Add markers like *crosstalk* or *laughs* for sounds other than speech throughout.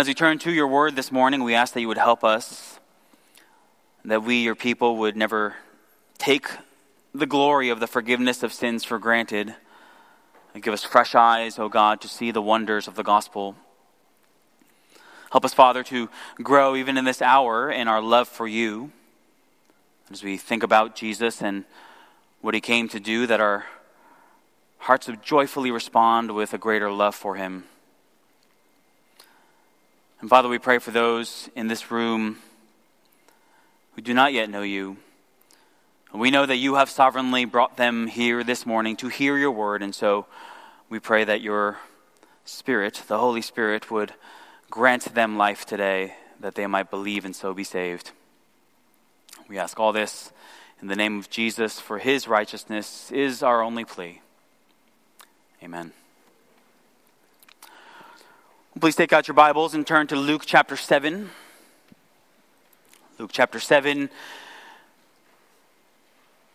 as we turn to your word this morning, we ask that you would help us, that we, your people, would never take the glory of the forgiveness of sins for granted. And give us fresh eyes, O God, to see the wonders of the gospel. Help us, Father, to grow even in this hour in our love for you. As we think about Jesus and what he came to do, that our hearts would joyfully respond with a greater love for him. And Father, we pray for those in this room who do not yet know you. We know that you have sovereignly brought them here this morning to hear your word, and so we pray that your Spirit, the Holy Spirit, would grant them life today that they might believe and so be saved. We ask all this in the name of Jesus, for his righteousness is our only plea. Amen. Please take out your Bibles and turn to Luke chapter 7. Luke chapter 7.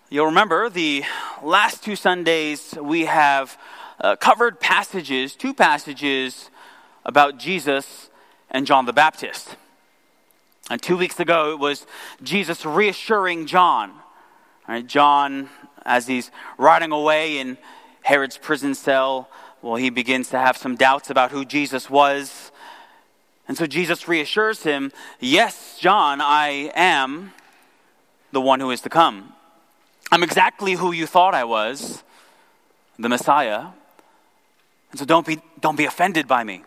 You'll remember the last two Sundays we have uh, covered passages, two passages about Jesus and John the Baptist. And two weeks ago it was Jesus reassuring John. Right, John, as he's riding away in Herod's prison cell, well, he begins to have some doubts about who Jesus was. And so Jesus reassures him, Yes, John, I am the one who is to come. I'm exactly who you thought I was, the Messiah. And so don't be, don't be offended by me.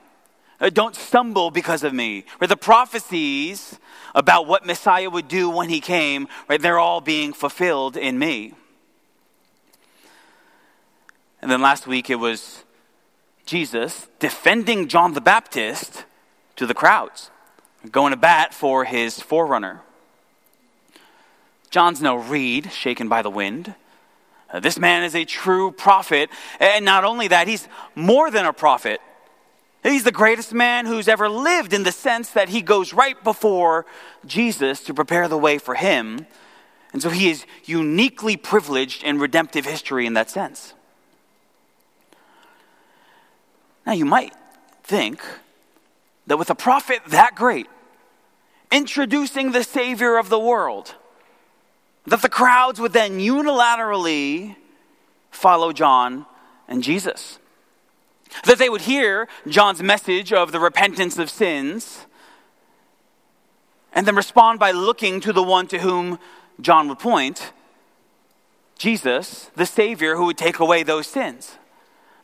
Uh, don't stumble because of me. Right, the prophecies about what Messiah would do when he came, right, they're all being fulfilled in me. And then last week it was Jesus defending John the Baptist to the crowds, going to bat for his forerunner. John's no reed shaken by the wind. Uh, this man is a true prophet. And not only that, he's more than a prophet. He's the greatest man who's ever lived in the sense that he goes right before Jesus to prepare the way for him. And so he is uniquely privileged in redemptive history in that sense. Now, you might think that with a prophet that great, introducing the Savior of the world, that the crowds would then unilaterally follow John and Jesus. That they would hear John's message of the repentance of sins and then respond by looking to the one to whom John would point Jesus, the Savior who would take away those sins.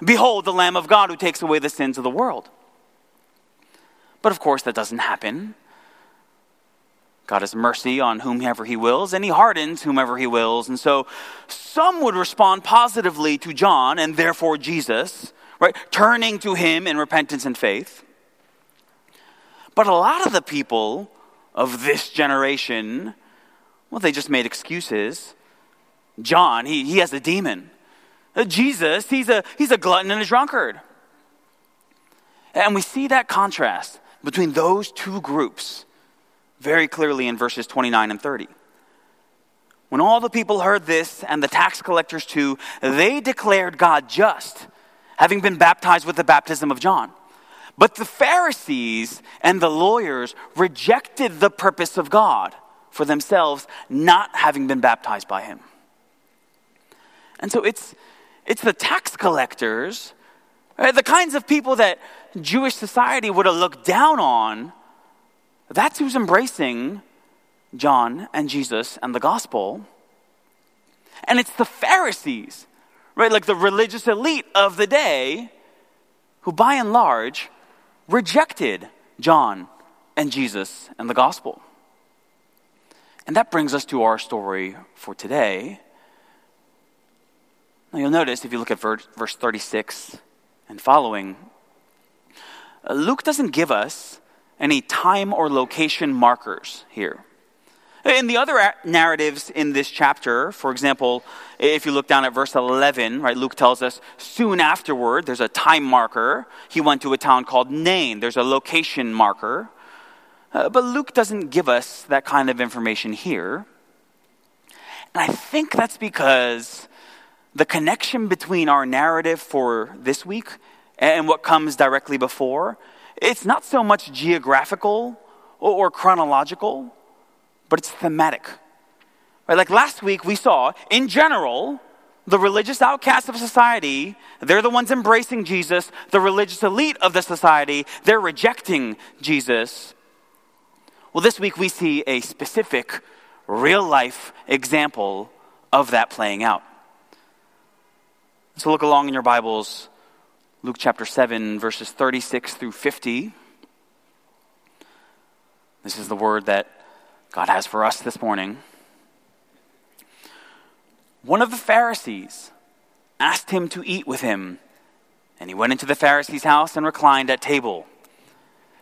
Behold, the Lamb of God who takes away the sins of the world. But of course, that doesn't happen. God has mercy on whomever he wills, and he hardens whomever he wills. And so some would respond positively to John and therefore Jesus, right? Turning to him in repentance and faith. But a lot of the people of this generation, well, they just made excuses. John, he, he has a demon. Uh, Jesus, he's a, he's a glutton and a drunkard. And we see that contrast between those two groups very clearly in verses 29 and 30. When all the people heard this, and the tax collectors too, they declared God just, having been baptized with the baptism of John. But the Pharisees and the lawyers rejected the purpose of God for themselves, not having been baptized by him. And so it's, it's the tax collectors, right, the kinds of people that Jewish society would have looked down on, that's who's embracing John and Jesus and the gospel. And it's the Pharisees, right, like the religious elite of the day, who by and large rejected John and Jesus and the gospel. And that brings us to our story for today. Now, you'll notice if you look at verse 36 and following, uh, Luke doesn't give us any time or location markers here. In the other narratives in this chapter, for example, if you look down at verse 11, right, Luke tells us soon afterward, there's a time marker. He went to a town called Nain. There's a location marker. Uh, but Luke doesn't give us that kind of information here. And I think that's because the connection between our narrative for this week and what comes directly before it's not so much geographical or, chronological, but it's thematic. Right? Like last week, we saw, in general, the religious outcasts of society, they're the ones embracing Jesus. The religious elite of the society, they're rejecting Jesus. Well, this week we see a specific, real life example of that playing out. So look along in your Bibles, Luke chapter 7, verses 36 through 50. This is the word that God has for us this morning. One of the Pharisees asked him to eat with him, and he went into the Pharisee's house and reclined at table.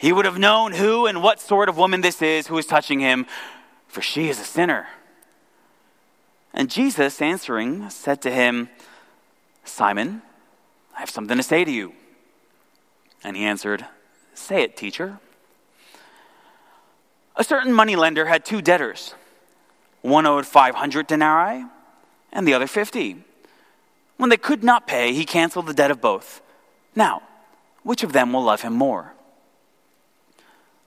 he would have known who and what sort of woman this is who is touching him, for she is a sinner. And Jesus, answering, said to him, Simon, I have something to say to you. And he answered, Say it, teacher. A certain moneylender had two debtors. One owed 500 denarii and the other 50. When they could not pay, he canceled the debt of both. Now, which of them will love him more?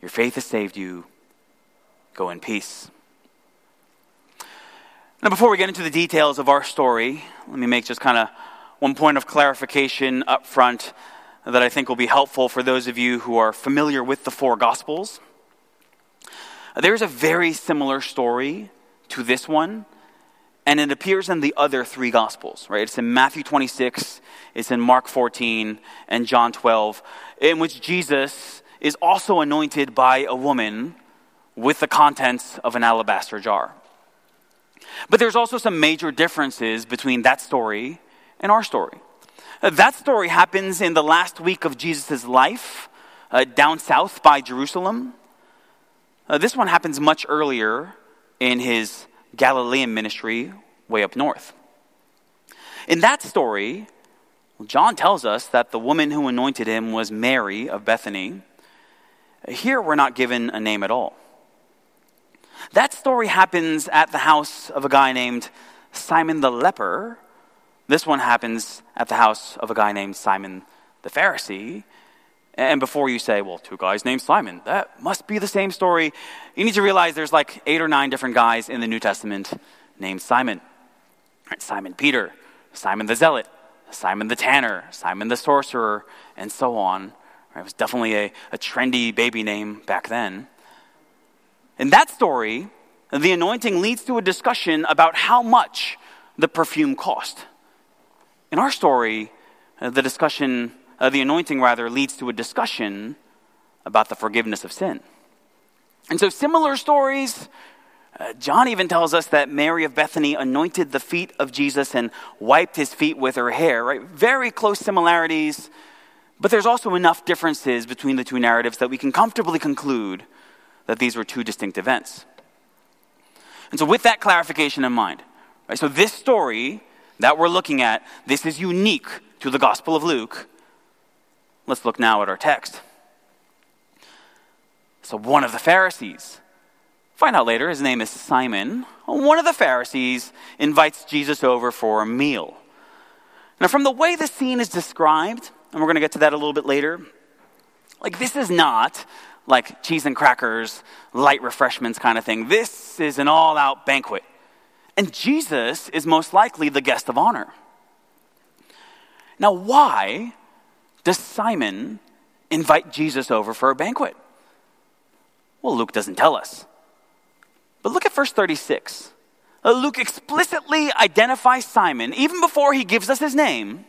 Your faith has saved you. Go in peace. Now, before we get into the details of our story, let me make just kind of one point of clarification up front that I think will be helpful for those of you who are familiar with the four Gospels. There's a very similar story to this one and it appears in the other three gospels right it's in matthew 26 it's in mark 14 and john 12 in which jesus is also anointed by a woman with the contents of an alabaster jar but there's also some major differences between that story and our story uh, that story happens in the last week of jesus' life uh, down south by jerusalem uh, this one happens much earlier in his Galilean ministry way up north. In that story, John tells us that the woman who anointed him was Mary of Bethany. Here, we're not given a name at all. That story happens at the house of a guy named Simon the leper. This one happens at the house of a guy named Simon the Pharisee. And before you say, well, two guys named Simon, that must be the same story, you need to realize there's like eight or nine different guys in the New Testament named Simon. Simon Peter, Simon the Zealot, Simon the Tanner, Simon the Sorcerer, and so on. It was definitely a, a trendy baby name back then. In that story, the anointing leads to a discussion about how much the perfume cost. In our story, uh, the discussion uh, the anointing rather leads to a discussion about the forgiveness of sin. And so, similar stories. Uh, John even tells us that Mary of Bethany anointed the feet of Jesus and wiped his feet with her hair, right? Very close similarities, but there's also enough differences between the two narratives that we can comfortably conclude that these were two distinct events. And so, with that clarification in mind, right, so this story that we're looking at, this is unique to the Gospel of Luke. Let's look now at our text. So one of the Pharisees, find out later, his name is Simon, one of the Pharisees invites Jesus over for a meal. Now, from the way the scene is described, and we're going to get to that a little bit later, like this is not like cheese and crackers, light refreshments kind of thing. This is an all out banquet. And Jesus is most likely the guest of honor. Now, why does Simon invite Jesus over for a banquet? Well, Luke doesn't tell us. But look at verse 36. Uh, Luke explicitly identifies Simon, even before he gives us his name.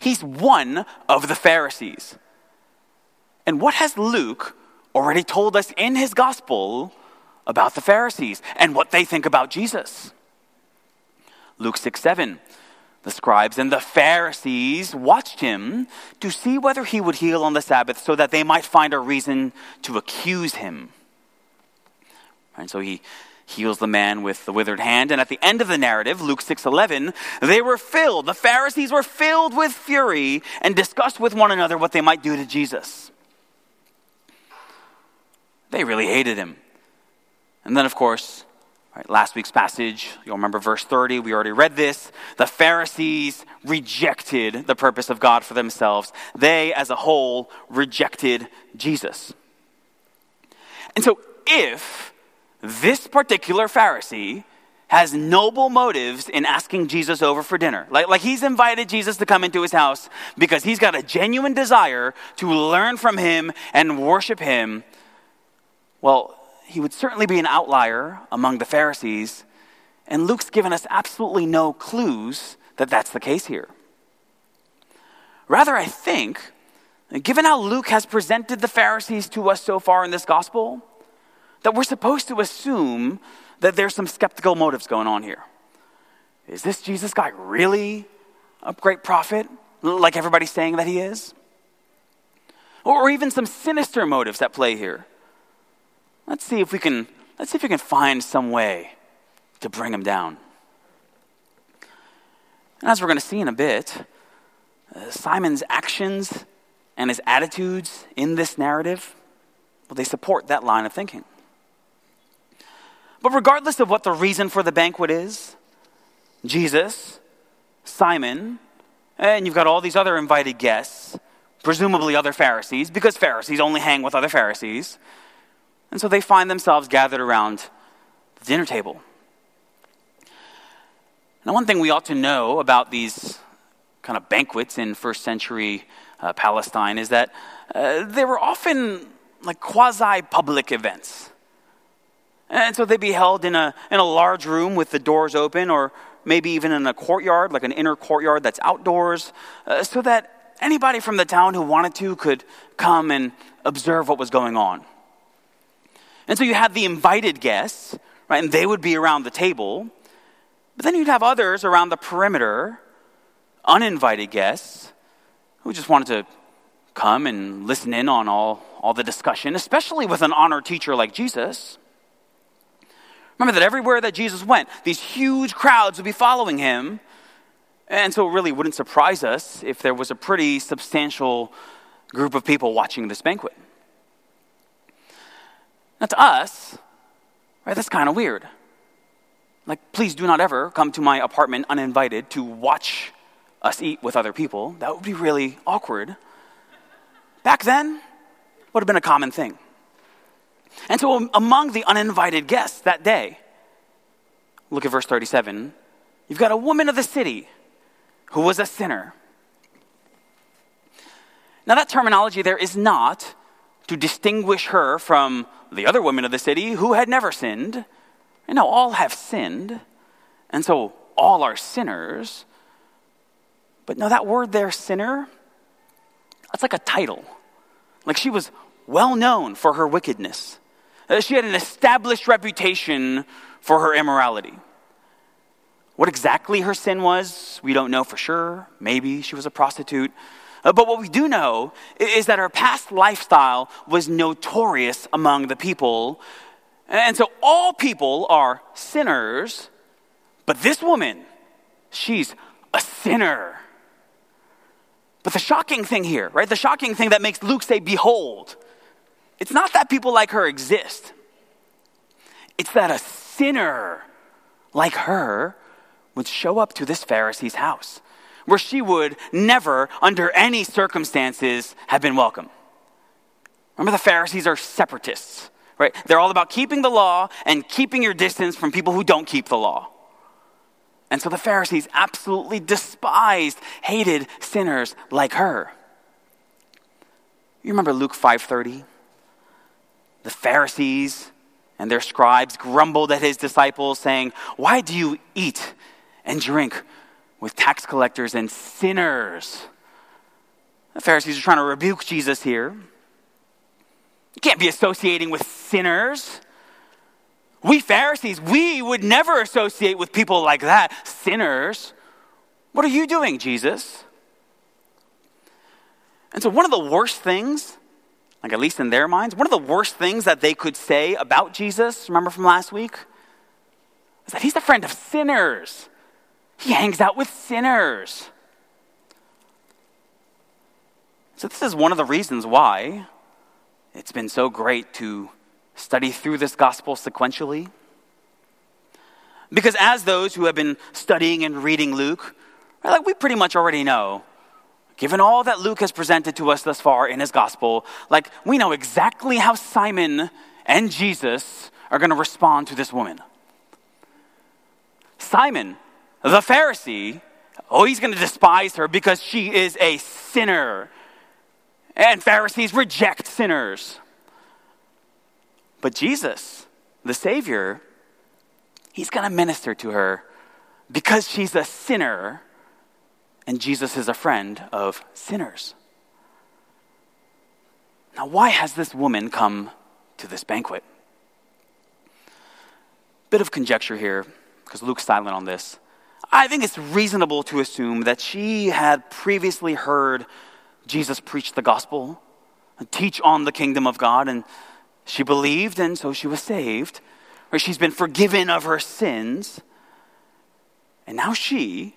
He's one of the Pharisees. And what has Luke already told us in his gospel about the Pharisees and what they think about Jesus? Luke 6 7. The scribes and the Pharisees watched him to see whether he would heal on the Sabbath so that they might find a reason to accuse him. And so he heals the man with the withered hand and at the end of the narrative Luke 6:11 they were filled the Pharisees were filled with fury and discussed with one another what they might do to Jesus. They really hated him. And then of course Right, last week's passage, you'll remember verse 30, we already read this. The Pharisees rejected the purpose of God for themselves. They, as a whole, rejected Jesus. And so, if this particular Pharisee has noble motives in asking Jesus over for dinner. Like, like he's invited Jesus to come into his house because he's got a genuine desire to learn from him and worship him. Well, he would certainly be an outlier among the Pharisees, and Luke's given us absolutely no clues that that's the case here. Rather, I think, given how Luke has presented the Pharisees to us so far in this gospel, that we're supposed to assume that there's some skeptical motives going on here. Is this Jesus guy really a great prophet, like everybody's saying that he is? Or even some sinister motives at play here. Let's see if we can, let's see if we can find some way to bring him down. And as we're going to see in a bit, uh, Simon's actions and his attitudes in this narrative, well, they support that line of thinking. But regardless of what the reason for the banquet is, Jesus, Simon, and you've got all these other invited guests, presumably other Pharisees, because Pharisees only hang with other Pharisees. And so they find themselves gathered around the dinner table. Now, one thing we ought to know about these kind of banquets in first century uh, Palestine is that uh, they were often like quasi public events. And so they'd be held in a, in a large room with the doors open, or maybe even in a courtyard, like an inner courtyard that's outdoors, uh, so that anybody from the town who wanted to could come and observe what was going on. And so you had the invited guests, right, and they would be around the table. But then you'd have others around the perimeter, uninvited guests, who just wanted to come and listen in on all, all the discussion, especially with an honored teacher like Jesus. Remember that everywhere that Jesus went, these huge crowds would be following him. And so it really wouldn't surprise us if there was a pretty substantial group of people watching this banquet. Now, to us, right, that's kind of weird. Like, please do not ever come to my apartment uninvited to watch us eat with other people. That would be really awkward. Back then, would have been a common thing. And so, among the uninvited guests that day, look at verse 37, you've got a woman of the city who was a sinner. Now, that terminology there is not to distinguish her from the other women of the city who had never sinned. And now all have sinned, and so all are sinners. But no, that word there, sinner, that's like a title. Like she was well known for her wickedness. She had an established reputation for her immorality. What exactly her sin was, we don't know for sure. Maybe she was a prostitute. Uh, but what we do know is that her past lifestyle was notorious among the people. And so all people are sinners, but this woman, she's a sinner. But the shocking thing here, right? The shocking thing that makes Luke say, Behold, it's not that people like her exist, it's that a sinner like her would show up to this Pharisee's house, where she would never, under any circumstances, have been welcome. Remember, the Pharisees are separatists, right? They're all about keeping the law and keeping your distance from people who don't keep the law. And so the Pharisees absolutely despised, hated sinners like her. You remember Luke 5:30? The Pharisees and their scribes grumbled at his disciples saying, "Why do you eat and drink with tax collectors and sinners?" The Pharisees are trying to rebuke Jesus here. You can't be associating with sinners. We Pharisees, we would never associate with people like that, sinners. What are you doing, Jesus? And so, one of the worst things, like at least in their minds, one of the worst things that they could say about Jesus, remember from last week, is that he's a friend of sinners. He hangs out with sinners. So, this is one of the reasons why it's been so great to study through this gospel sequentially. Because as those who have been studying and reading Luke, like we pretty much already know, given all that Luke has presented to us thus far in his gospel, like we know exactly how Simon and Jesus are going to respond to this woman. Simon, the Pharisee, oh, he's going to despise her because she is a sinner. And Pharisees reject sinners. But Jesus, the Savior, he's going to minister to her because she's a sinner and Jesus is a friend of sinners. Now, why has this woman come to this banquet? Bit of conjecture here, because Luke's silent on this. I think it's reasonable to assume that she had previously heard Jesus preach the gospel and teach on the kingdom of God, and she believed, and so she was saved. Or she's been forgiven of her sins. And now she,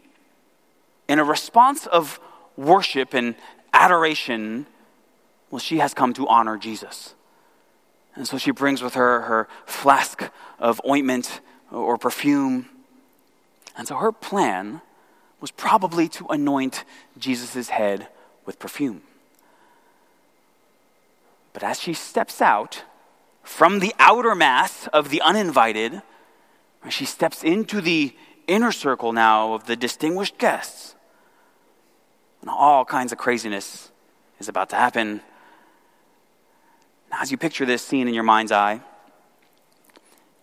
in a response of worship and adoration, well, she has come to honor Jesus. And so she brings with her her flask of ointment or perfume. And so her plan was probably to anoint Jesus' head with perfume. But as she steps out, from the outer mass of the uninvited, she steps into the inner circle now of the distinguished guests. And all kinds of craziness is about to happen. Now, as you picture this scene in your mind's eye,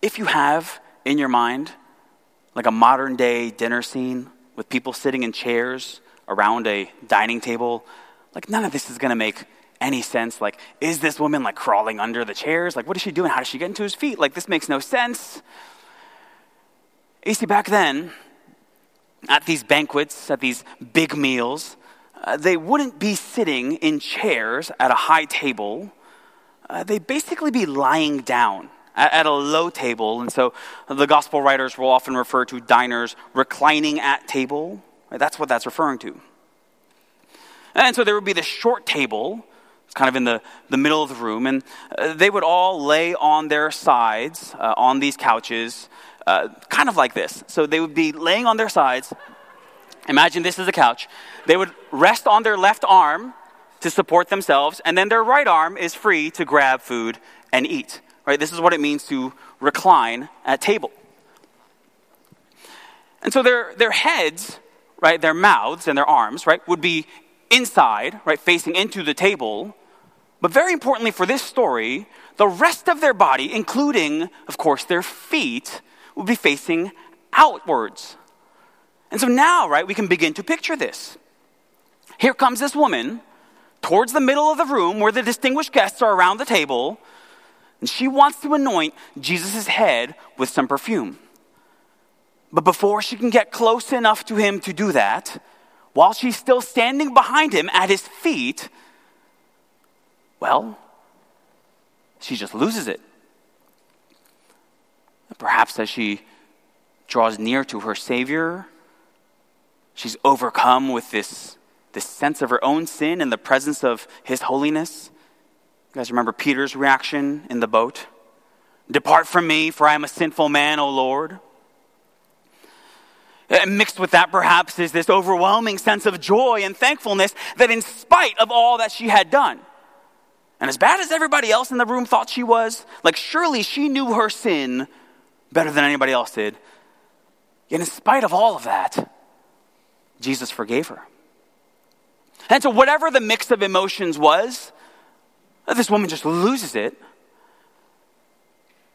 if you have in your mind like a modern day dinner scene with people sitting in chairs around a dining table, like none of this is going to make any sense. Like, is this woman like crawling under the chairs? Like, what is she doing? How does she get into his feet? Like, this makes no sense. You see, back then, at these banquets, at these big meals, uh, they wouldn't be sitting in chairs at a high table. Uh, they'd basically be lying down at, at, a low table. And so the gospel writers will often refer to diners reclining at table. Right? That's what that's referring to. And so there would be the short table it's kind of in the, the middle of the room. And uh, they would all lay on their sides uh, on these couches, uh, kind of like this. So they would be laying on their sides. Imagine this is a couch. They would rest on their left arm to support themselves, and then their right arm is free to grab food and eat. Right? This is what it means to recline at table. And so their, their heads, right, their mouths and their arms, right, would be inside, right, facing into the table, but very importantly for this story, the rest of their body, including, of course, their feet, would be facing outwards. And so now, right, we can begin to picture this. Here comes this woman towards the middle of the room where the distinguished guests are around the table, and she wants to anoint Jesus' head with some perfume. But before she can get close enough to him to do that, while she's still standing behind him at his feet, well, she just loses it. Perhaps as she draws near to her Savior, she's overcome with this, this sense of her own sin in the presence of His holiness. You guys remember Peter's reaction in the boat? Depart from me, for I am a sinful man, O Lord. And mixed with that, perhaps, is this overwhelming sense of joy and thankfulness that, in spite of all that she had done, and as bad as everybody else in the room thought she was, like surely she knew her sin better than anybody else did. Yet, in spite of all of that, Jesus forgave her. And so, whatever the mix of emotions was, this woman just loses it.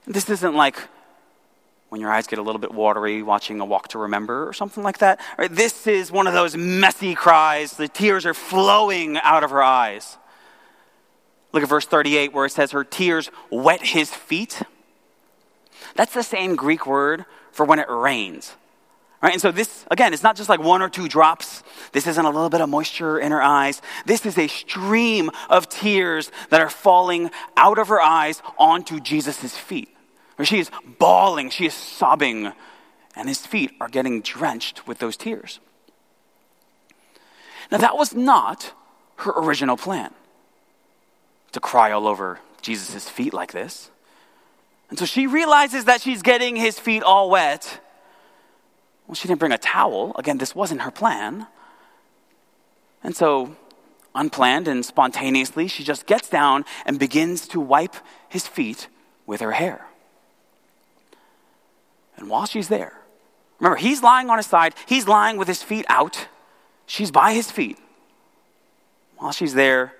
This isn't like when your eyes get a little bit watery watching a walk to remember or something like that. Right? This is one of those messy cries. The tears are flowing out of her eyes. Look at verse 38 where it says her tears wet his feet. That's the same Greek word for when it rains. Right? And so this, again, it's not just like one or two drops. This isn't a little bit of moisture in her eyes. This is a stream of tears that are falling out of her eyes onto Jesus' feet. Where she is bawling, she is sobbing, and his feet are getting drenched with those tears. Now, that was not her original plan to cry all over Jesus' feet like this. And so she realizes that she's getting his feet all wet well, she didn't bring a towel. Again, this wasn't her plan. And so, unplanned and spontaneously, she just gets down and begins to wipe his feet with her hair. And while she's there, remember, he's lying on his side, he's lying with his feet out. She's by his feet. While she's there,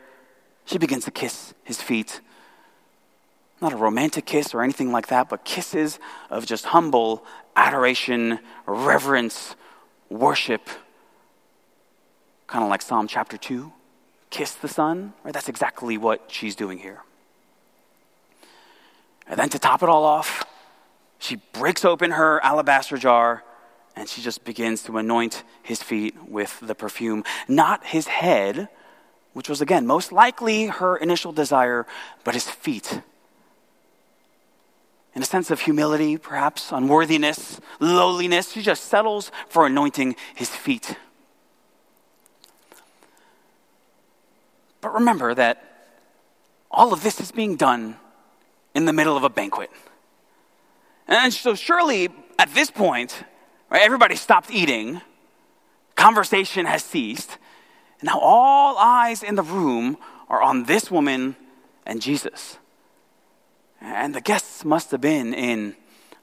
she begins to kiss his feet. Not a romantic kiss or anything like that, but kisses of just humble adoration, reverence, worship. Kind of like Psalm chapter 2 kiss the Son, right? That's exactly what she's doing here. And then to top it all off, she breaks open her alabaster jar and she just begins to anoint his feet with the perfume. Not his head, which was again most likely her initial desire, but his feet in a sense of humility, perhaps, unworthiness, lowliness. She just settles for anointing his feet. But remember that all of this is being done in the middle of a banquet. And so, surely at this point, right, everybody stopped eating, conversation has ceased, and now all eyes in the room are on this woman and Jesus. And the guests must have been in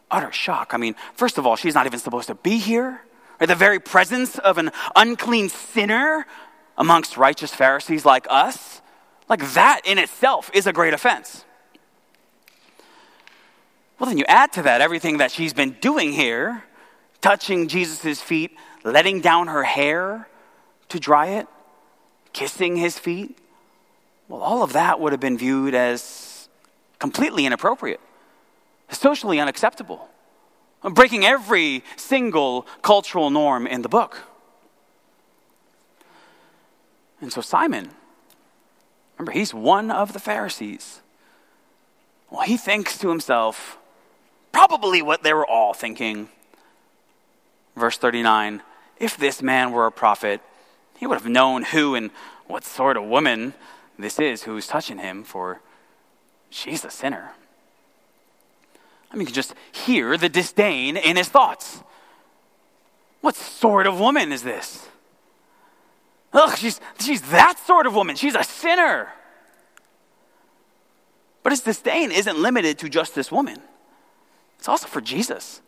utter shock. I mean, first of all, she's not even supposed to be here. Or the very presence of an unclean sinner amongst righteous Pharisees like us, like that in itself is a great offense. Well, then you add to that everything that she's been doing here, touching Jesus' feet, letting down her hair to dry it, kissing his feet. Well, all of that would have been viewed as completely inappropriate, socially unacceptable, breaking every single cultural norm in the book. And so Simon, remember, he's one of the Pharisees. Well, he thinks to himself, probably what they were all thinking. Verse 39 If this man were a prophet, he would have known who and what sort of woman this is who's touching him, for she's a sinner. I mean, you can just hear the disdain in his thoughts. What sort of woman is this? Ugh, she's, she's that sort of woman. She's a sinner. But his disdain isn't limited to just this woman, it's also for Jesus.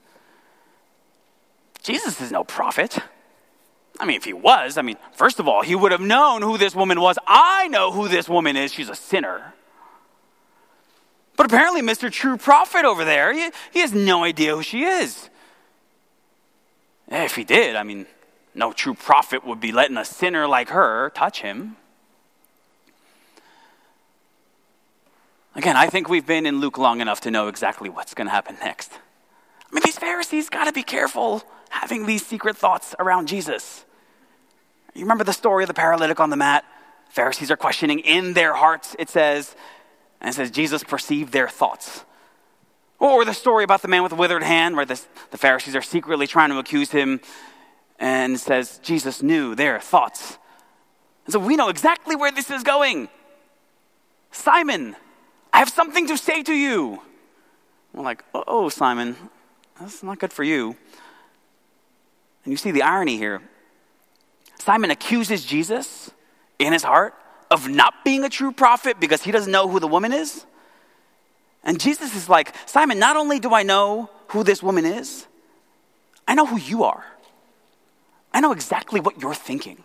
Jesus is no prophet. I mean, if he was, I mean, first of all, he would have known who this woman was. I know who this woman is. She's a sinner. But apparently, Mr. True Prophet over there, he, he has no idea who she is. If he did, I mean, no true prophet would be letting a sinner like her touch him. Again, I think we've been in Luke long enough to know exactly what's going to happen next. I mean, these Pharisees got to be careful having these secret thoughts around Jesus. You remember the story of the paralytic on the mat? Pharisees are questioning in their hearts, it says, and it says Jesus perceived their thoughts. Or the story about the man with the withered hand, where the, the Pharisees are secretly trying to accuse him, and says Jesus knew their thoughts. And so we know exactly where this is going. Simon, I have something to say to you. We're like, oh, Simon, that's not good for you. And you see the irony here. Simon accuses Jesus in his heart of not being a true prophet because he doesn't know who the woman is. And Jesus is like, Simon, not only do I know who this woman is, I know who you are. I know exactly what you're thinking.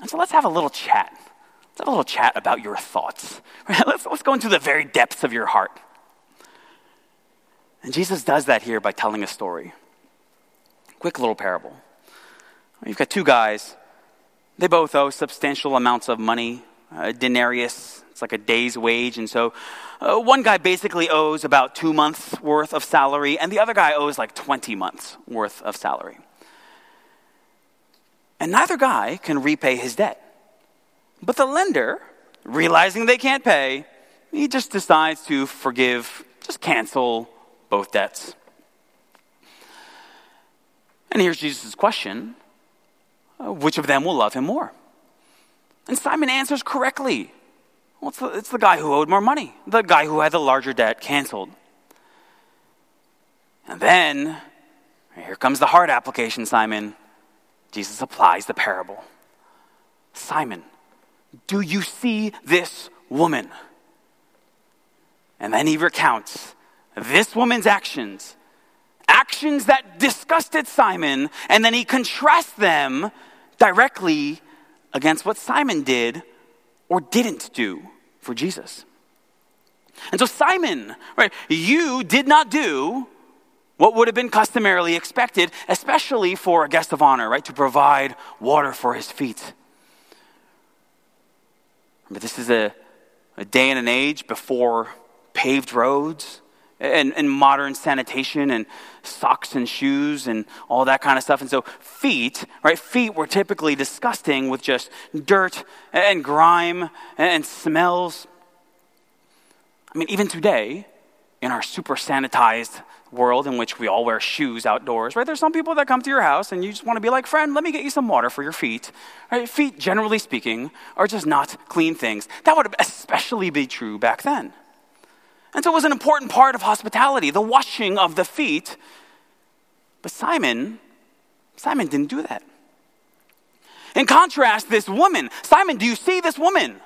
And so let's have a little chat. Let's have a little chat about your thoughts. *laughs* Let's, let's go into the very depths of your heart. And Jesus does that here by telling a story. Quick little parable. You've got two guys. They both owe substantial amounts of money, a denarius. It's like a day's wage. And so uh, one guy basically owes about two months' worth of salary, and the other guy owes like 20 months' worth of salary. And neither guy can repay his debt. But the lender, realizing they can't pay, he just decides to forgive, just cancel both debts. And here's Jesus' question uh, Uh, which of them will love him more? And Simon answers correctly. Well, it's the, it's the guy who owed more money, the guy who had the larger debt canceled. And then, here comes the hard application, Simon. Jesus applies the parable. Simon, do you see this woman? And then he recounts this woman's actions, actions that disgusted Simon, and then he contrasts them directly against what Simon did or didn't do for Jesus. And so, Simon, right, you did not do what would have been customarily expected, especially for a guest of honor, right, to provide water for his feet. But this is a, a day and an age before paved roads, and, and modern sanitation and socks and shoes and all that kind of stuff. And so feet, right? Feet were typically disgusting with just dirt and grime and smells. I mean, even today, in our super sanitized world in which we all wear shoes outdoors, right? There's some people that come to your house and you just want to be like, friend, let me get you some water for your feet. Right? Feet, generally speaking, are just not clean things. That would especially be true back then. And so it was an important part of hospitality, the washing of the feet. But Simon, Simon didn't do that. In contrast, this woman, Simon, do you see this woman?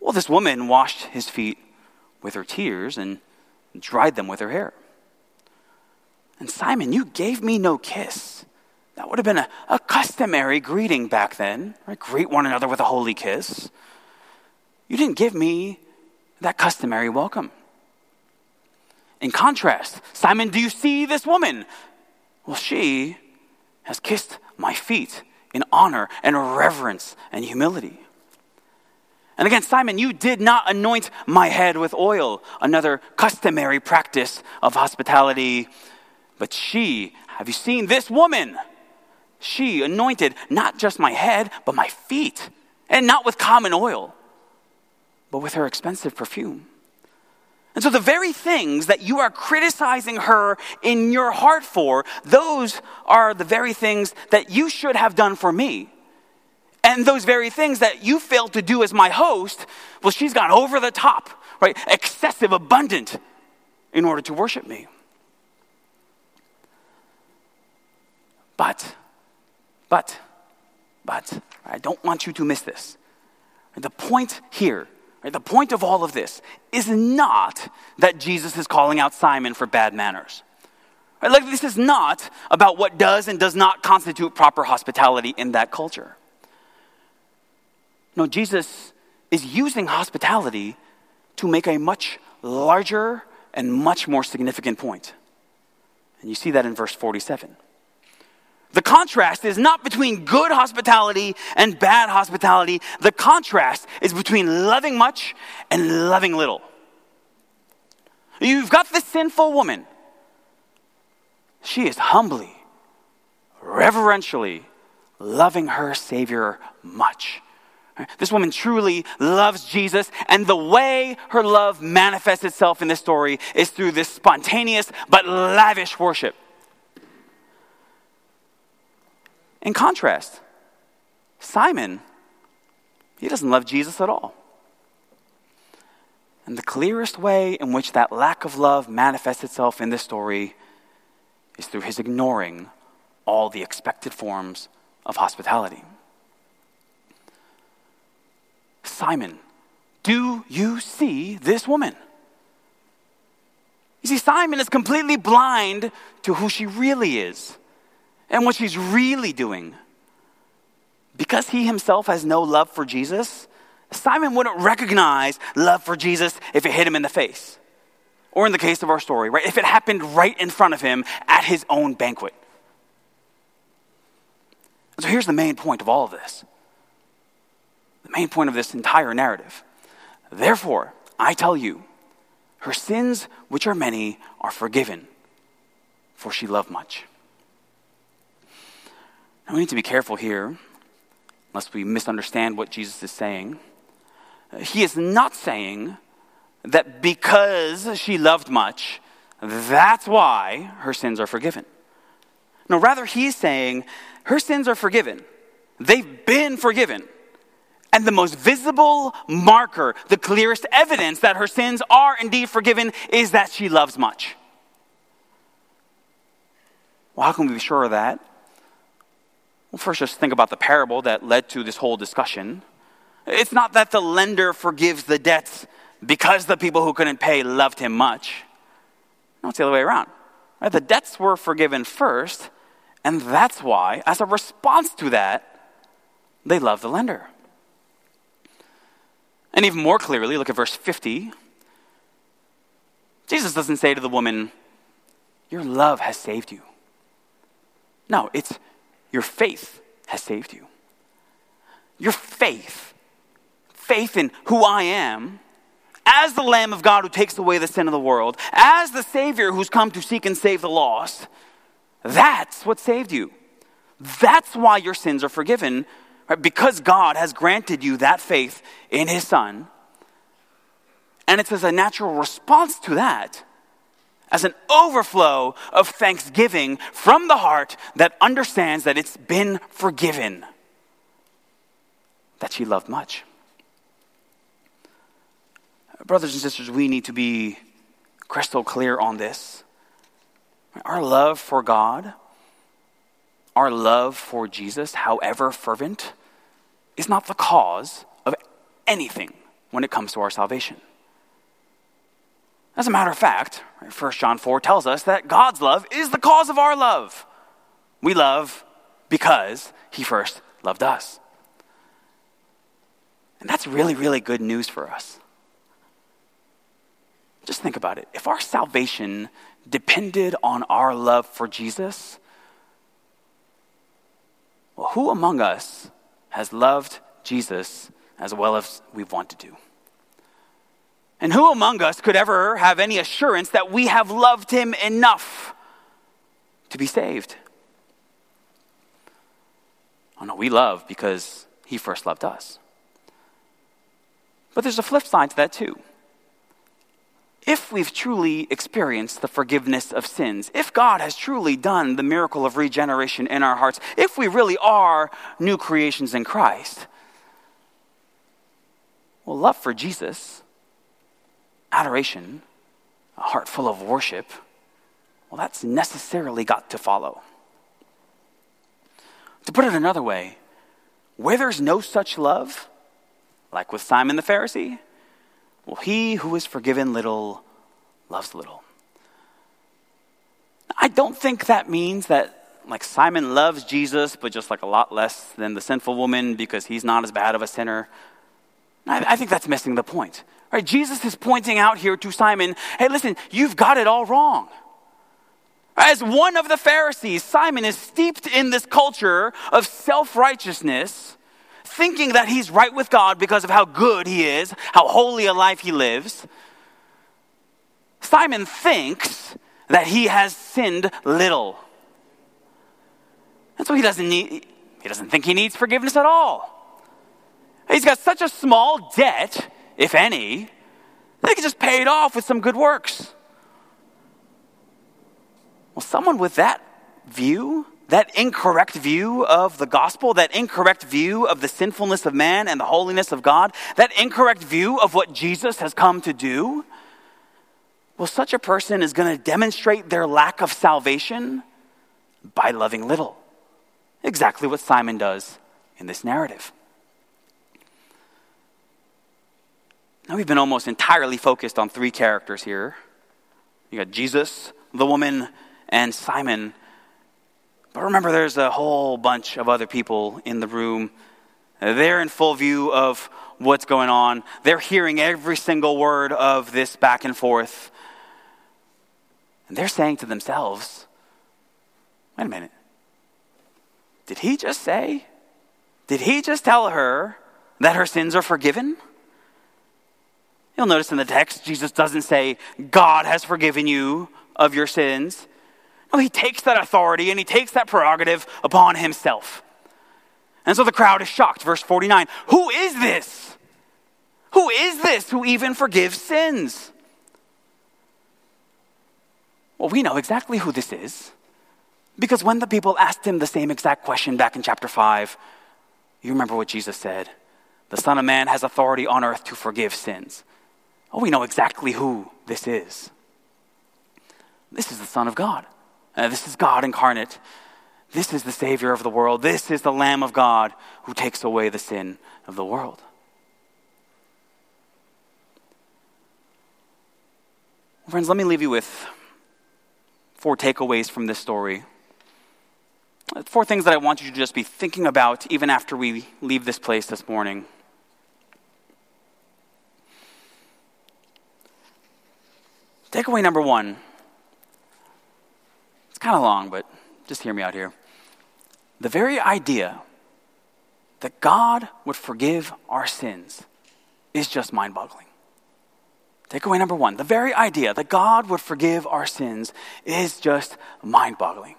Well, this woman washed his feet with her tears and dried them with her hair. And Simon, you gave me no kiss. That would have been a, a customary greeting back then, right? Greet one another with a holy kiss. You didn't give me that customary welcome. In contrast, Simon, do you see this woman? Well, she has kissed my feet in honor and reverence and humility. And again, Simon, you did not anoint my head with oil, another customary practice of hospitality. But she, have you seen this woman? She anointed not just my head, but my feet, and not with common oil but with her expensive perfume. And so, the very things that you are criticizing her in your heart for, those are the very things that you should have done for me. And those very things that you failed to do as my host, well, she's gone over the top, right? Excessive, abundant in order to worship me. But, but, but, I don't want you to miss this. The point here? The point of all of this is not that Jesus is calling out Simon for bad manners. Like, this is not about what does and does not constitute proper hospitality in that culture. No, Jesus is using hospitality to make a much larger and much more significant point. And you see that in verse 47. The contrast is not between good hospitality and bad hospitality. The contrast is between loving much and loving little. You've got this sinful woman. She is humbly, reverentially loving her Savior much. This woman truly loves Jesus, and the way her love manifests itself in this story is through this spontaneous but lavish worship. In contrast, Simon, he doesn't love Jesus at all. And the clearest way in which that lack of love manifests itself in this story is through his ignoring all the expected forms of hospitality. Simon, do you see this woman? You see, Simon is completely blind to who she really is and what she's really doing. Because he himself has no love for Jesus, Simon wouldn't recognize love for Jesus if it hit him in the face. Or in the case of our story, right? If it happened right in front of him at his own banquet. So here's the main point of all of this. The main point of this entire narrative. Therefore, I tell you, her sins, which are many, are forgiven, for she loved much. Now we need to be careful here, lest we misunderstand what Jesus is saying. He is not saying that because she loved much, that's why her sins are forgiven. No, rather, he's saying her sins are forgiven. They've been forgiven. And the most visible marker, the clearest evidence that her sins are indeed forgiven is that she loves much. Well, how can we be sure of that? Well, first, just think about the parable that led to this whole discussion. It's not that the lender forgives the debts because the people who couldn't pay loved him much. No, it's the other way around. Right? The debts were forgiven first, and that's why, as a response to that, they love the lender. And even more clearly, look at verse 50. Jesus doesn't say to the woman, Your love has saved you. No, it's your faith has saved you. Your faith faith in who I am, as the Lamb of God who takes away the sin of the world, as the Savior who's come to seek and save the lost, that's what saved you. That's why your sins are forgiven, right? because God has granted you that faith in His Son. And it's as a natural response to that, as an overflow of thanksgiving from the heart that understands that it's been forgiven, that she loved much. Brothers and sisters, we need to be crystal clear on this. Our love for God, our love for Jesus, however fervent, is not the cause of anything when it comes to our salvation. As a matter of fact, 1 John 4 tells us that God's love is the cause of our love. We love because he first loved us. And that's really, really good news for us. Just think about it. If our salvation depended on our love for Jesus, well, who among us has loved Jesus as well as we've wanted to? And who among us could ever have any assurance that we have loved him enough to be saved? Oh no, we love because he first loved us. But there's a flip side to that too if we've truly experienced the forgiveness of sins, if God has truly done the miracle of regeneration in our hearts, if we really are new creations in Christ, well, love for Jesus, adoration, a heart full of worship, well, that's necessarily got to follow. To put it another way, where there's no such love, like with Simon the Pharisee, well, he who is forgiven little loves little. I don't think that means that like Simon loves Jesus, but just like a lot less than the sinful woman because he's not as bad of a sinner. I, I think that's missing the point. Right? Jesus is pointing out here to Simon, hey, listen, you've got it all wrong. As one of the Pharisees, Simon is steeped in this culture of self righteousness thinking that he's right with God because of how good he is, how holy a life he lives. Simon thinks that he has sinned little. And so he doesn't need, he doesn't think he needs forgiveness at all. He's got such a small debt, if any, they he can just pay it off with some good works. Well, someone with that view, that incorrect view of the gospel, that incorrect view of the sinfulness of man and the holiness of God, that incorrect view of what Jesus has come to do, well, such a person is going to demonstrate their lack of salvation by loving little. Exactly what Simon does in this narrative. Now, we've been almost entirely focused on three characters here. You got Jesus, the woman, and Simon. But remember, there's a whole bunch of other people in the room. They're in full view of what's going on. They're hearing every single word of this back and forth. And they're saying to themselves, wait a minute. Did he just say? Did he just tell her that her sins are forgiven? You'll notice in the text, Jesus doesn't say, God has forgiven you of your sins. No, he takes that authority and he takes that prerogative upon himself. And so the crowd is shocked. Verse 49 Who is this? Who is this who even forgives sins? Well, we know exactly who this is. Because when the people asked him the same exact question back in chapter 5, you remember what Jesus said The Son of Man has authority on earth to forgive sins. Oh, we know exactly who this is. This is the Son of God. Uh, this is God incarnate. This is the Savior of the world. This is the Lamb of God who takes away the sin of the world. Friends, let me leave you with four takeaways from this story. Four things that I want you to just be thinking about even after we leave this place this morning. Takeaway number one. It's kind of long, but just hear me out here. The very idea that God would forgive our sins is just mind boggling. Takeaway number one the very idea that God would forgive our sins is just mind boggling.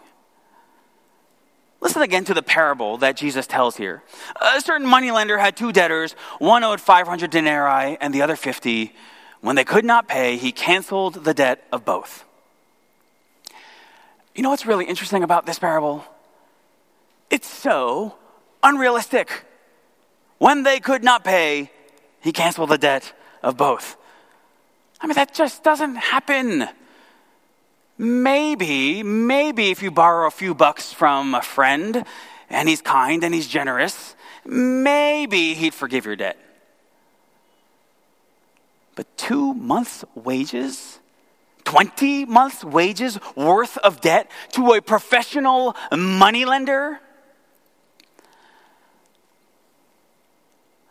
Listen again to the parable that Jesus tells here. A certain moneylender had two debtors. One owed 500 denarii and the other 50. When they could not pay, he canceled the debt of both. You know what's really interesting about this parable? It's so unrealistic. When they could not pay, he canceled the debt of both. I mean, that just doesn't happen. Maybe, maybe if you borrow a few bucks from a friend and he's kind and he's generous, maybe he'd forgive your debt. But two months' wages? 20 months' wages worth of debt to a professional moneylender?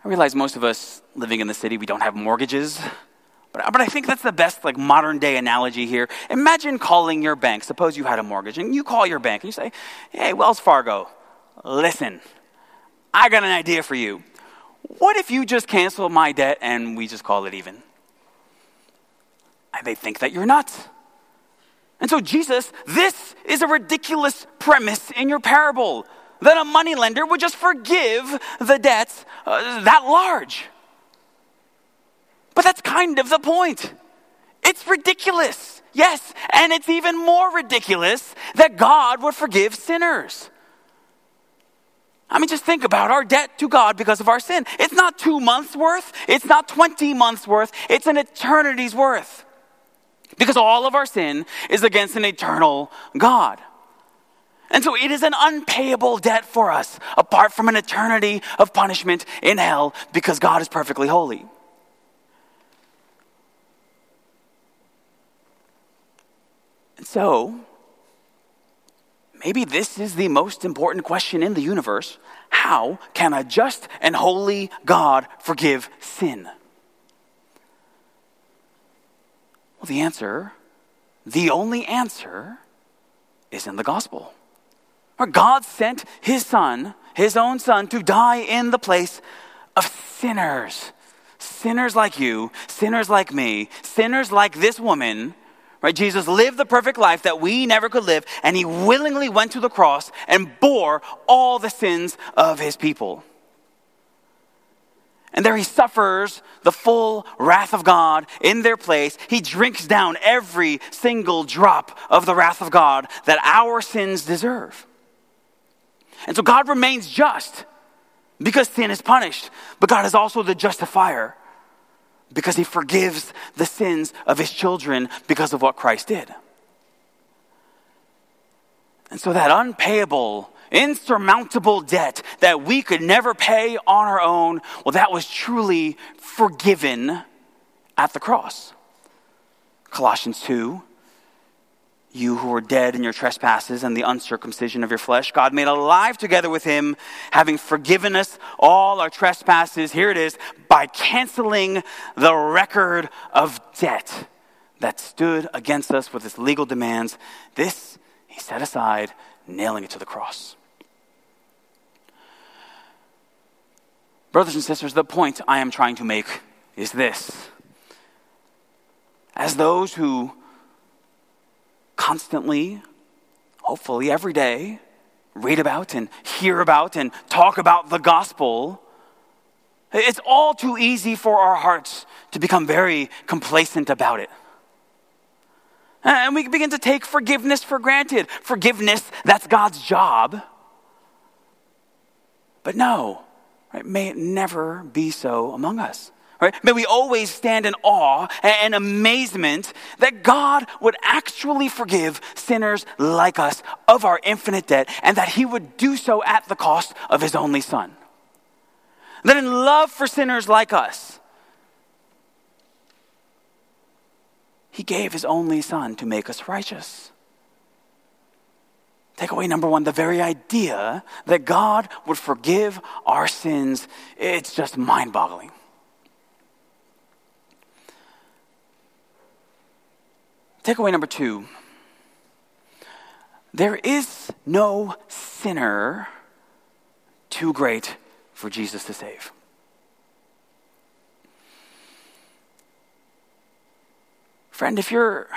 I realize most of us living in the city, we don't have mortgages. But, but I think that's the best like modern day analogy here. Imagine calling your bank. Suppose you had a mortgage and you call your bank and you say, Hey, Wells Fargo, listen, I got an idea for you. What if you just cancel my debt and we just call it even? They think that you're nuts. And so, Jesus, this is a ridiculous premise in your parable that a moneylender would just forgive the debts uh, that large. But that's kind of the point. It's ridiculous. Yes, and it's even more ridiculous that God would forgive sinners. I mean, just think about our debt to God because of our sin. It's not two months worth, it's not 20 months worth, it's an eternity's worth. Because all of our sin is against an eternal God. And so it is an unpayable debt for us, apart from an eternity of punishment in hell, because God is perfectly holy. And so, maybe this is the most important question in the universe. How can a just and holy God forgive sin? Well, the answer, the only answer, is in the gospel. Where God sent his son, his own son, to die in the place of sinners. Sinners like you, sinners like me, sinners like this woman Right? Jesus lived the perfect life that we never could live, and he willingly went to the cross and bore all the sins of his people. And there he suffers the full wrath of God in their place. He drinks down every single drop of the wrath of God that our sins deserve. And so God remains just because sin is punished, but God is also the justifier because he forgives the sins of his children because of what Christ did. And so that unpayable, insurmountable debt that we could never pay on our own, well, that was truly forgiven at the cross. Colossians 2 you who were dead in your trespasses and the uncircumcision of your flesh, God made alive together with him, having forgiven us all our trespasses. Here it is, by canceling the record of debt that stood against us with its legal demands. This he set aside, nailing it to the cross. Brothers and sisters, the point I am trying to make is this. As those who constantly, hopefully every day, read about and hear about and talk about the gospel, it's all too easy for our hearts to become very complacent about it. And we begin to take forgiveness for granted. Forgiveness, that's God's job. But no, right, may it never be so among us. Right? May we always stand in awe and amazement that God would actually forgive sinners like us of our infinite debt and that He would do so at the cost of His only Son. That in love for sinners like us, He gave His only Son to make us righteous. Takeaway number one the very idea that God would forgive our sins, it's just mind boggling. Takeaway number two there is no sinner too great for Jesus to save. Friend, if you're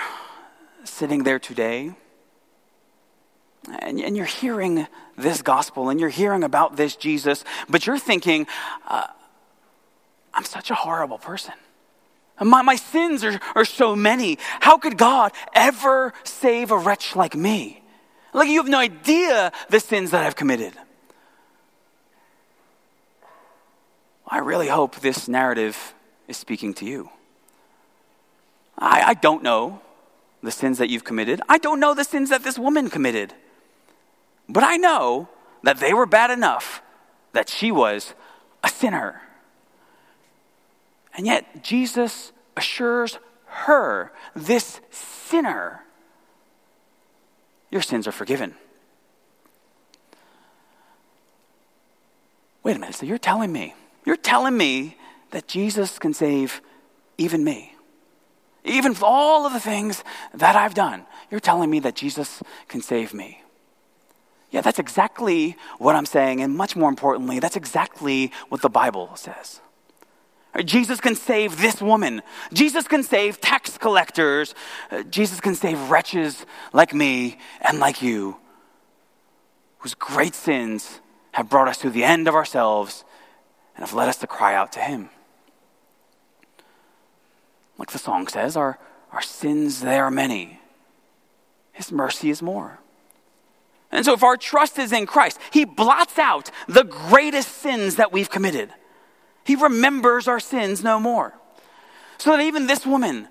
sitting there today and, and you're hearing this gospel and you're hearing about this Jesus, but you're thinking, uh, I'm such a horrible person. My, my sins are, are so many. How could God ever save a wretch like me? Like, you have no idea the sins that I've committed. I really hope this narrative is speaking to you. I, I don't know the sins that you've committed. I don't know the sins that this woman committed. But I know that they were bad enough that she was a sinner. And yet, Jesus assures her, this sinner, your sins are forgiven. Wait a minute, so you're telling me, you're telling me that Jesus can save even me? Even all of the things that I've done, you're telling me that Jesus can save me. Yeah, that's exactly what I'm saying, and much more importantly, that's exactly what the Bible says. Jesus can save this woman. Jesus can save tax collectors. Uh, Jesus can save wretches like me and like you, whose great sins have brought us to the end of ourselves and have led us to cry out to Him. Like the song says, our, our sins, they are many. His mercy is more. And so, if our trust is in Christ, He blots out the greatest sins that we've committed. He remembers our sins no more. So that even this woman,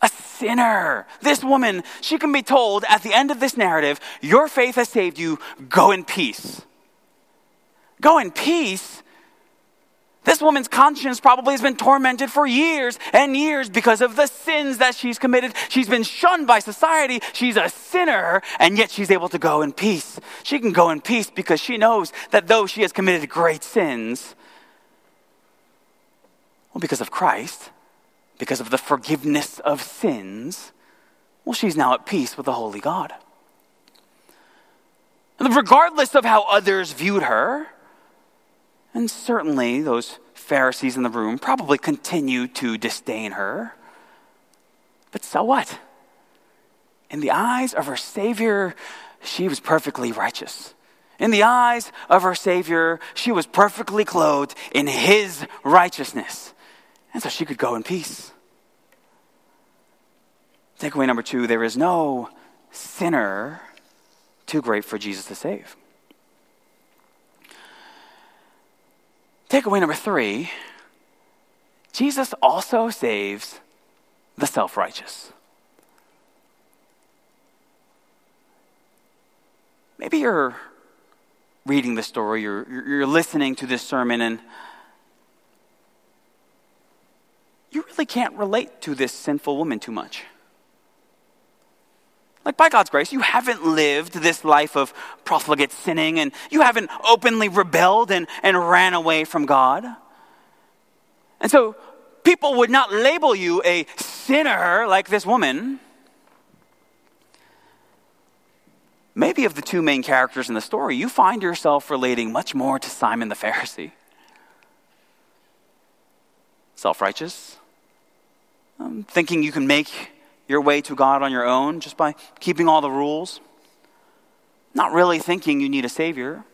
a sinner, this woman, she can be told at the end of this narrative, Your faith has saved you, go in peace. Go in peace. This woman's conscience probably has been tormented for years and years because of the sins that she's committed. She's been shunned by society. She's a sinner, and yet she's able to go in peace. She can go in peace because she knows that though she has committed great sins, well, because of Christ, because of the forgiveness of sins, well, she's now at peace with the Holy God. And regardless of how others viewed her, and certainly, those Pharisees in the room probably continued to disdain her. But so what? In the eyes of her Savior, she was perfectly righteous. In the eyes of her Savior, she was perfectly clothed in His righteousness. And so she could go in peace. Takeaway number two there is no sinner too great for Jesus to save. Takeaway number three Jesus also saves the self righteous. Maybe you're reading the story, you're, you're listening to this sermon, and you really can't relate to this sinful woman too much. Like, by God's grace, you haven't lived this life of profligate sinning and you haven't openly rebelled and, and ran away from God. And so, people would not label you a sinner like this woman. Maybe of the two main characters in the story, you find yourself relating much more to Simon the Pharisee. Self righteous, um, thinking you can make your way to God on your own just by keeping all the rules, not really thinking you need a Savior.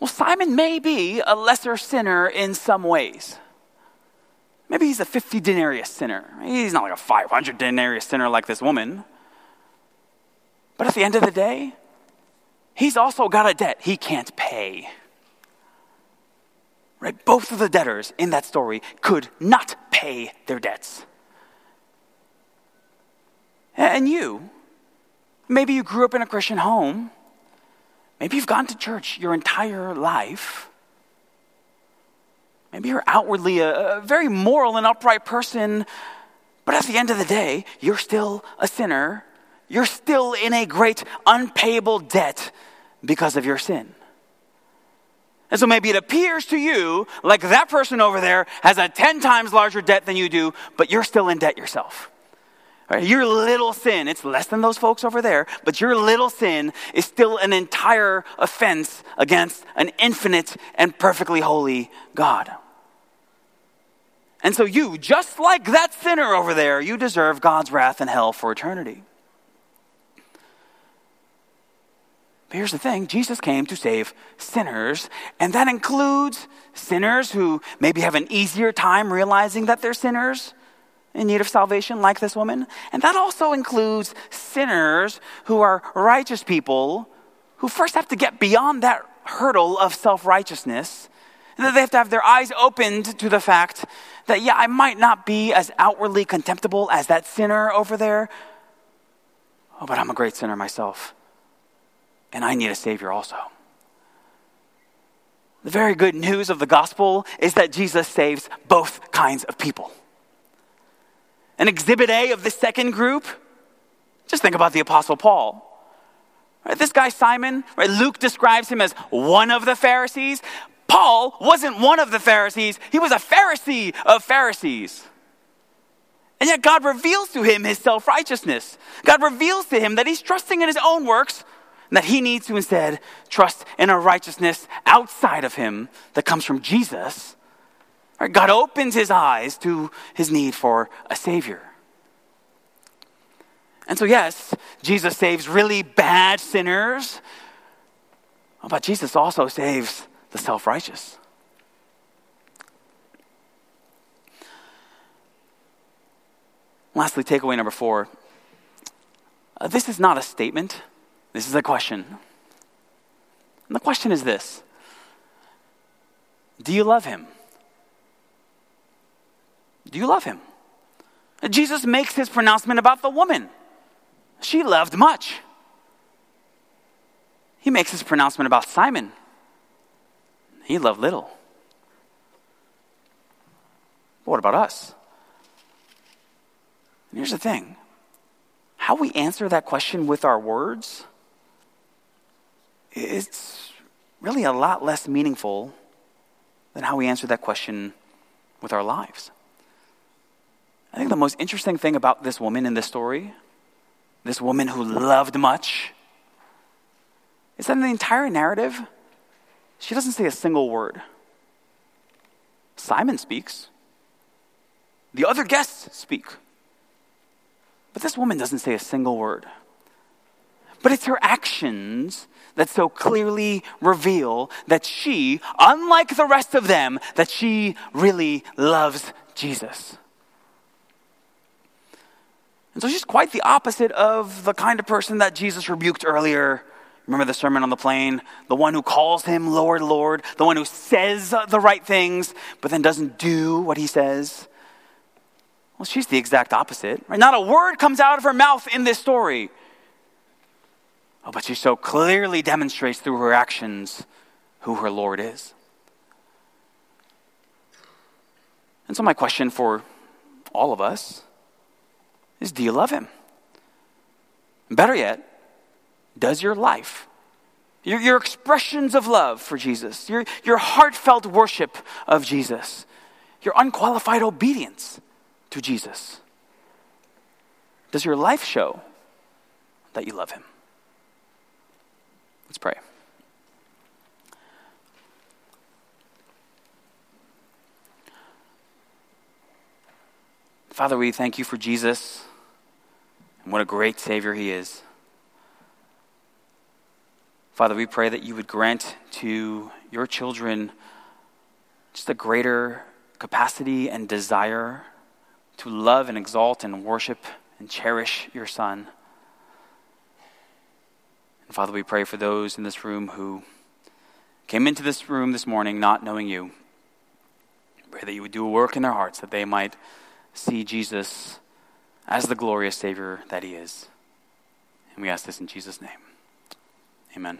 Well, Simon may be a lesser sinner in some ways. Maybe he's a 50 denarius sinner. He's not like a 500 denarius sinner like this woman. But at the end of the day, he's also got a debt he can't pay. Right? Both of the debtors in that story could not pay their debts. And you, maybe you grew up in a Christian home. Maybe you've gone to church your entire life. Maybe you're outwardly a, a, very moral and upright person, but at the end of the day, you're still a sinner. You're still in a great unpayable debt because of your sin. And so maybe it appears to you like that person over there has a 10 times larger debt than you do, but you're still in debt yourself. Right, your little sin, it's less than those folks over there, but your little sin is still an entire offense against an infinite and perfectly holy God. And so you, just like that sinner over there, you deserve God's wrath and hell for eternity. But here's the thing Jesus came to save sinners, and that includes sinners who maybe have an easier time realizing that they're sinners in need of salvation, like this woman. And that also includes sinners who are righteous people who first have to get beyond that hurdle of self righteousness. And that they have to have their eyes opened to the fact that, yeah, I might not be as outwardly contemptible as that sinner over there. Oh, but I'm a great sinner myself and I need a Savior also. The very good news of the gospel is that Jesus saves both kinds of people. An exhibit A of the second group, just think about the Apostle Paul. Right, this guy Simon, right, Luke describes him as one of the Pharisees. Paul wasn't one of the Pharisees, he was a Pharisee of Pharisees. And yet God reveals to him his self righteousness. God reveals to him that he's trusting in his own works that he needs to instead trust in a righteousness outside of him that comes from Jesus. God opens his eyes to his need for a Savior. And so, yes, Jesus saves really bad sinners, but Jesus also saves the self righteous. Lastly, takeaway number four uh, this is not a statement. This is a question. And the question is this Do you love him? Do you love him? Jesus makes his pronouncement about the woman. She loved much. He makes his pronouncement about Simon. He loved little. What about us? And here's the thing how we answer that question with our words it's really a lot less meaningful than how we answer that question with our lives. I think the most interesting thing about this woman in this story, this woman who loved much, is that in the entire narrative, she doesn't say a single word. Simon speaks, the other guests speak, but this woman doesn't say a single word. But it's her actions that so clearly reveal that she, unlike the rest of them, that she really loves Jesus. And so she's quite the opposite of the kind of person that Jesus rebuked earlier Remember the Sermon on the Plain? The one who calls him Lord, Lord, the one who says the right things, but then doesn't do what he says. Well, she's the exact opposite. Right? Not a word comes out of her mouth in this story. Oh, but she so clearly demonstrates through her actions who her Lord is. And so, my question for all of us is do you love him? Better yet, does your life, your, your expressions of love for Jesus, your, your heartfelt worship of Jesus, your unqualified obedience to Jesus, does your life show that you love him? Let's pray. Father, we thank you for Jesus and what a great Savior he is. Father, we pray that you would grant to your children just a greater capacity and desire to love and exalt and worship and cherish your Son. And Father, we pray for those in this room who came into this room this morning not knowing you. Pray that you would do a work in their hearts that they might see Jesus as the glorious Savior that He is. And we ask this in Jesus' name. Amen.